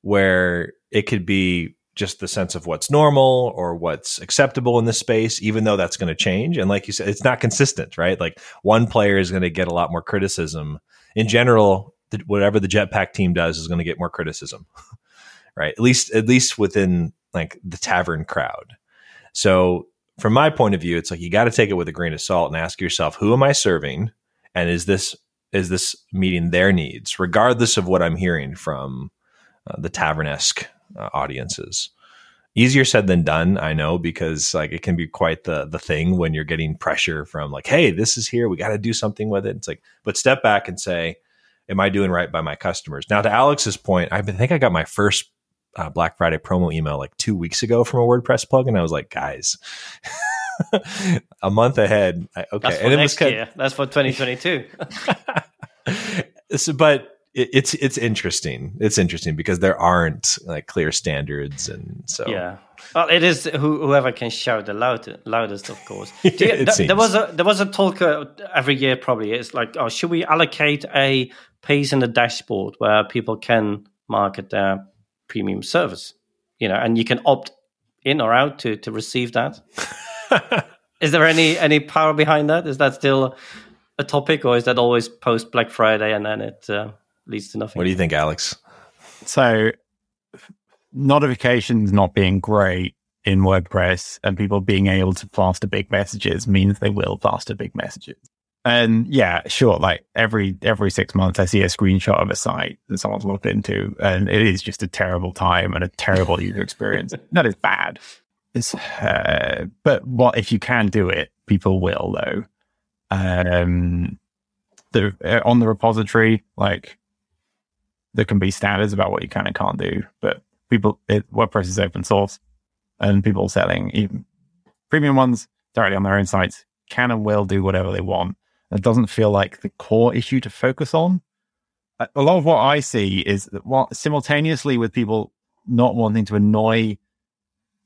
where it could be just the sense of what's normal or what's acceptable in this space, even though that's going to change. And like you said, it's not consistent, right? Like one player is going to get a lot more criticism. In general, the, whatever the Jetpack team does is going to get more criticism, right? At least, at least within like the tavern crowd. So from my point of view, it's like you got to take it with a grain of salt and ask yourself, who am I serving? And is this is this meeting their needs, regardless of what I'm hearing from uh, the tavernesque uh, audiences. Easier said than done, I know, because like it can be quite the the thing when you're getting pressure from like, hey, this is here, we got to do something with it. It's like, but step back and say, am I doing right by my customers? Now, to Alex's point, I think I got my first uh, Black Friday promo email like two weeks ago from a WordPress plugin. I was like, guys. a month ahead. I, okay, That's for and next it was kind year. That's for 2022. so, but it, it's it's interesting. It's interesting because there aren't like clear standards, and so yeah. Well, it is who, whoever can shout the loud, loudest, of course. You, th- there was a there was a talk uh, every year. Probably it's like, oh, should we allocate a piece in the dashboard where people can market their premium service? You know, and you can opt in or out to to receive that. is there any any power behind that? Is that still a topic, or is that always post Black Friday and then it? Uh, leads to nothing. What do you think, Alex? So, notifications not being great in WordPress and people being able to plaster big messages means they will plaster big messages. And yeah, sure, like every every six months I see a screenshot of a site that someone's looked into and it is just a terrible time and a terrible user experience. that is bad. It's, uh, but what if you can do it, people will though. Um, the uh, on the repository, like there can be standards about what you can and can't do. But people, it, WordPress is open source, and people selling even premium ones directly on their own sites can and will do whatever they want. It doesn't feel like the core issue to focus on. A lot of what I see is that what, simultaneously with people not wanting to annoy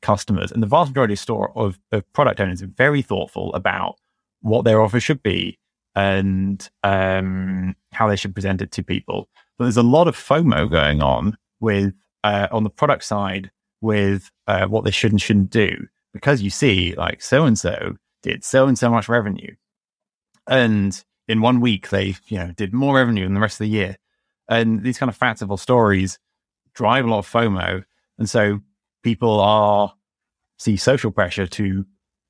customers, and the vast majority of store of, of product owners are very thoughtful about what their offer should be and um, how they should present it to people. But there's a lot of FOMO going on with uh, on the product side with uh, what they should and shouldn't do because you see like so and so did so and so much revenue, and in one week they you know did more revenue than the rest of the year, and these kind of fanciful stories drive a lot of FOMO, and so people are see social pressure to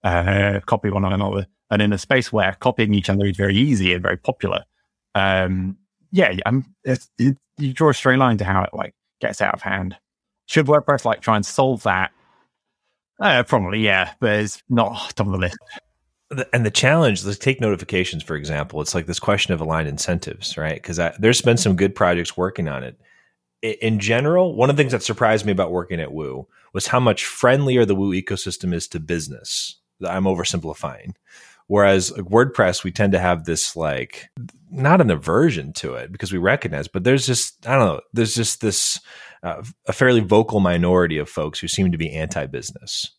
uh, copy one another, and in a space where copying each other is very easy and very popular, um, yeah, it, you draw a straight line to how it like gets out of hand. Should WordPress like try and solve that? Uh, probably, yeah, but it's not top of the list. And the challenge, let's take notifications for example. It's like this question of aligned incentives, right? Because there's been some good projects working on it. In general, one of the things that surprised me about working at Woo was how much friendlier the Woo ecosystem is to business. I'm oversimplifying. Whereas WordPress, we tend to have this like not an aversion to it because we recognize, but there's just I don't know, there's just this uh, a fairly vocal minority of folks who seem to be anti-business,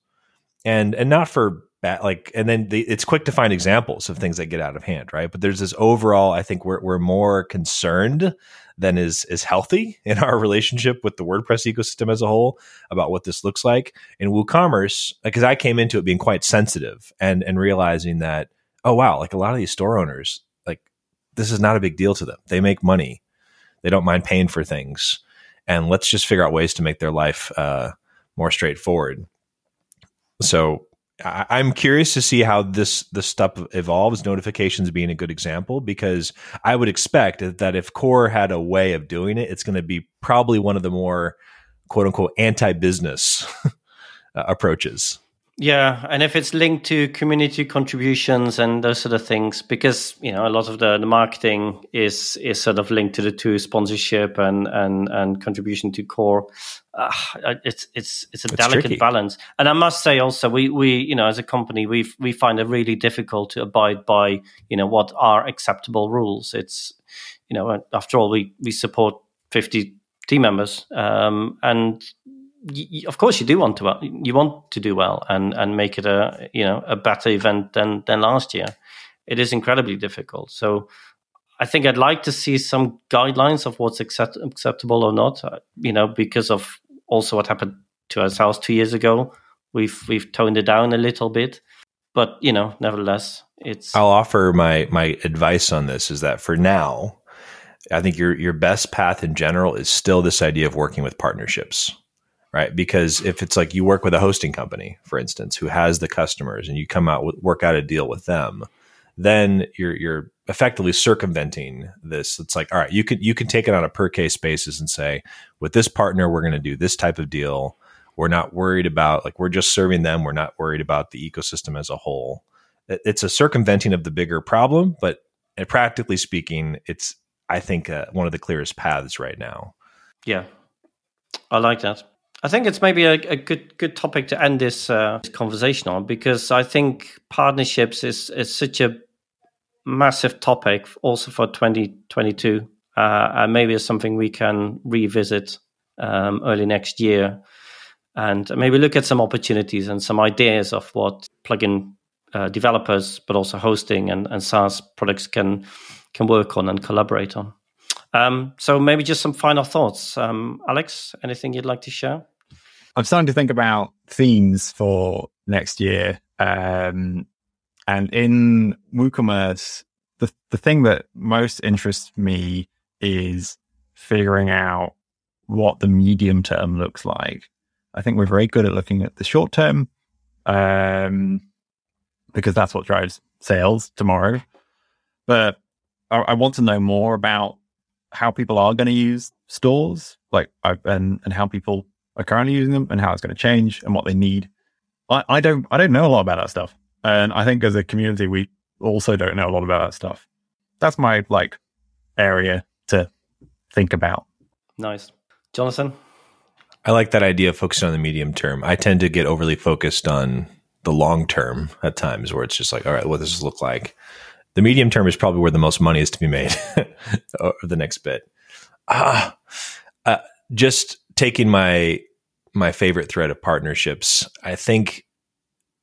and and not for bad like, and then the, it's quick to find examples of things that get out of hand, right? But there's this overall, I think we're we're more concerned than is is healthy in our relationship with the WordPress ecosystem as a whole about what this looks like. In WooCommerce because I came into it being quite sensitive and and realizing that oh wow like a lot of these store owners like this is not a big deal to them. They make money. They don't mind paying for things. And let's just figure out ways to make their life uh, more straightforward. So I, I'm curious to see how this this stuff evolves. Notifications being a good example because I would expect that if Core had a way of doing it, it's going to be probably one of the more quote unquote anti business approaches. Yeah, and if it's linked to community contributions and those sort of things, because you know a lot of the, the marketing is is sort of linked to the two sponsorship and and and contribution to core. Uh, it's it's it's a it's delicate tricky. balance, and I must say also we we you know as a company we we find it really difficult to abide by you know what are acceptable rules. It's you know after all we we support fifty team members, um, and of course you do want to you want to do well and and make it a you know a better event than than last year it is incredibly difficult so i think i'd like to see some guidelines of what's accept, acceptable or not uh, you know because of also what happened to ourselves two years ago we've we've toned it down a little bit but you know nevertheless it's i'll offer my my advice on this is that for now i think your your best path in general is still this idea of working with partnerships right? Because if it's like you work with a hosting company, for instance, who has the customers, and you come out with work out a deal with them, then you're you're effectively circumventing this. It's like, all right, you can you can take it on a per case basis and say, with this partner, we're going to do this type of deal. We're not worried about like we're just serving them. We're not worried about the ecosystem as a whole. It's a circumventing of the bigger problem, but practically speaking, it's I think uh, one of the clearest paths right now. Yeah, I like that. I think it's maybe a, a good good topic to end this, uh, conversation on because I think partnerships is is such a massive topic also for 2022 uh, and maybe it's something we can revisit um, early next year and maybe look at some opportunities and some ideas of what plugin uh, developers but also hosting and, and SaaS products can can work on and collaborate on. Um, so maybe just some final thoughts. Um, Alex, anything you'd like to share? I'm starting to think about themes for next year. Um, and in WooCommerce, the, the thing that most interests me is figuring out what the medium term looks like. I think we're very good at looking at the short term um, because that's what drives sales tomorrow. But I, I want to know more about how people are going to use stores, like and and how people are currently using them and how it's going to change and what they need. I, I don't I don't know a lot about that stuff. And I think as a community we also don't know a lot about that stuff. That's my like area to think about. Nice. Jonathan? I like that idea of focusing on the medium term. I tend to get overly focused on the long term at times where it's just like, all right, what does this look like? The medium term is probably where the most money is to be made or the next bit. Ah, uh, just taking my my favorite thread of partnerships, I think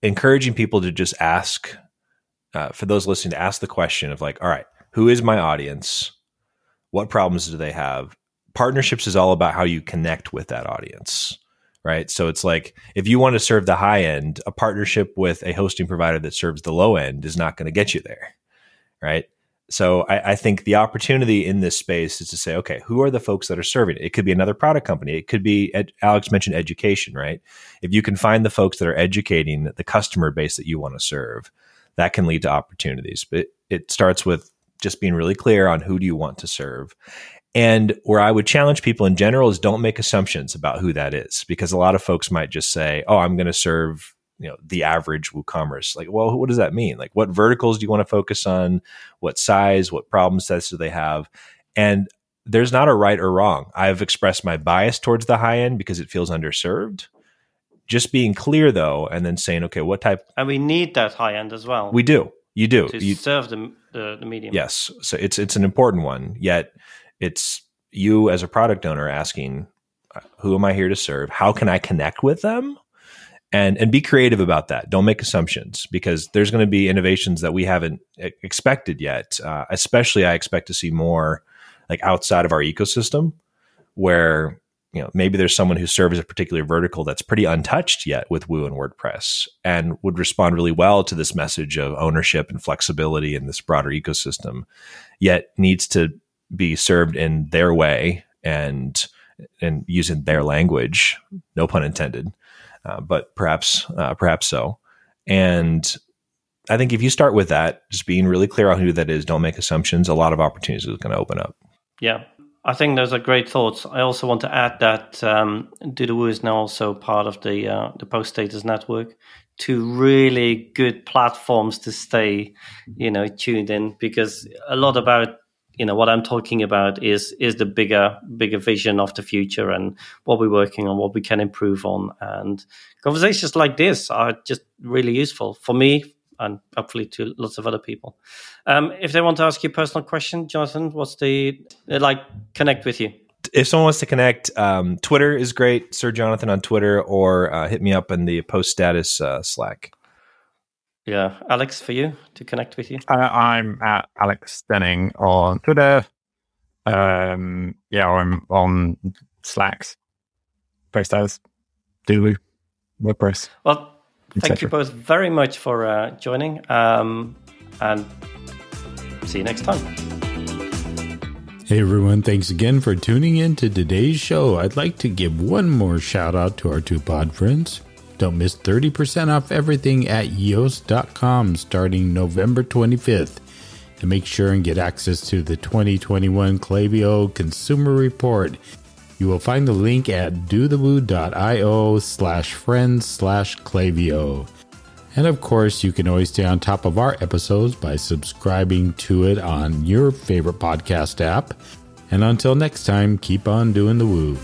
encouraging people to just ask uh, for those listening to ask the question of like, all right, who is my audience? What problems do they have? Partnerships is all about how you connect with that audience, right? So it's like if you want to serve the high end, a partnership with a hosting provider that serves the low end is not going to get you there, right? So I, I, think the opportunity in this space is to say, okay, who are the folks that are serving it? It could be another product company. It could be ed, Alex mentioned education, right? If you can find the folks that are educating the customer base that you want to serve, that can lead to opportunities. But it, it starts with just being really clear on who do you want to serve. And where I would challenge people in general is don't make assumptions about who that is, because a lot of folks might just say, "Oh, I'm going to serve you know the average WooCommerce. Like, well, what does that mean? Like, what verticals do you want to focus on? What size? What problem sets do they have? And there's not a right or wrong. I've expressed my bias towards the high end because it feels underserved. Just being clear though, and then saying, okay, what type? And we need that high end as well. We do. You do. To you, serve the, the the medium. Yes. So it's it's an important one. Yet it's you as a product owner asking, who am I here to serve? How can I connect with them? And and be creative about that. Don't make assumptions because there's going to be innovations that we haven't expected yet. Uh, especially, I expect to see more like outside of our ecosystem, where you know maybe there's someone who serves a particular vertical that's pretty untouched yet with Woo and WordPress, and would respond really well to this message of ownership and flexibility in this broader ecosystem, yet needs to be served in their way and and using their language, no pun intended uh, but perhaps uh, perhaps so. And I think if you start with that, just being really clear on who that is, don't make assumptions, a lot of opportunities is going to open up. Yeah. I think those are great thoughts. I also want to add that um, Do is now also part of the uh, the Post Status Network. Two really good platforms to stay, you know, tuned in because a lot about you know what I'm talking about is is the bigger bigger vision of the future and what we're working on, what we can improve on, and conversations like this are just really useful for me and hopefully to lots of other people. Um, if they want to ask you a personal question, Jonathan, what's the like connect with you? If someone wants to connect, um, Twitter is great, Sir Jonathan on Twitter, or uh, hit me up in the post status uh, Slack. Yeah, Alex, for you to connect with you. Uh, I'm at Alex Denning on Twitter. Um, yeah, I'm on Slacks, post as Dulu, WordPress. Well, thank you both very much for uh, joining, um, and see you next time. Hey everyone, thanks again for tuning in to today's show. I'd like to give one more shout out to our two pod friends. Don't miss 30% off everything at yoast.com starting November 25th. And make sure and get access to the 2021 Klaviyo Consumer Report. You will find the link at dothewoo.io slash friends slash Klaviyo. And of course, you can always stay on top of our episodes by subscribing to it on your favorite podcast app. And until next time, keep on doing the woo.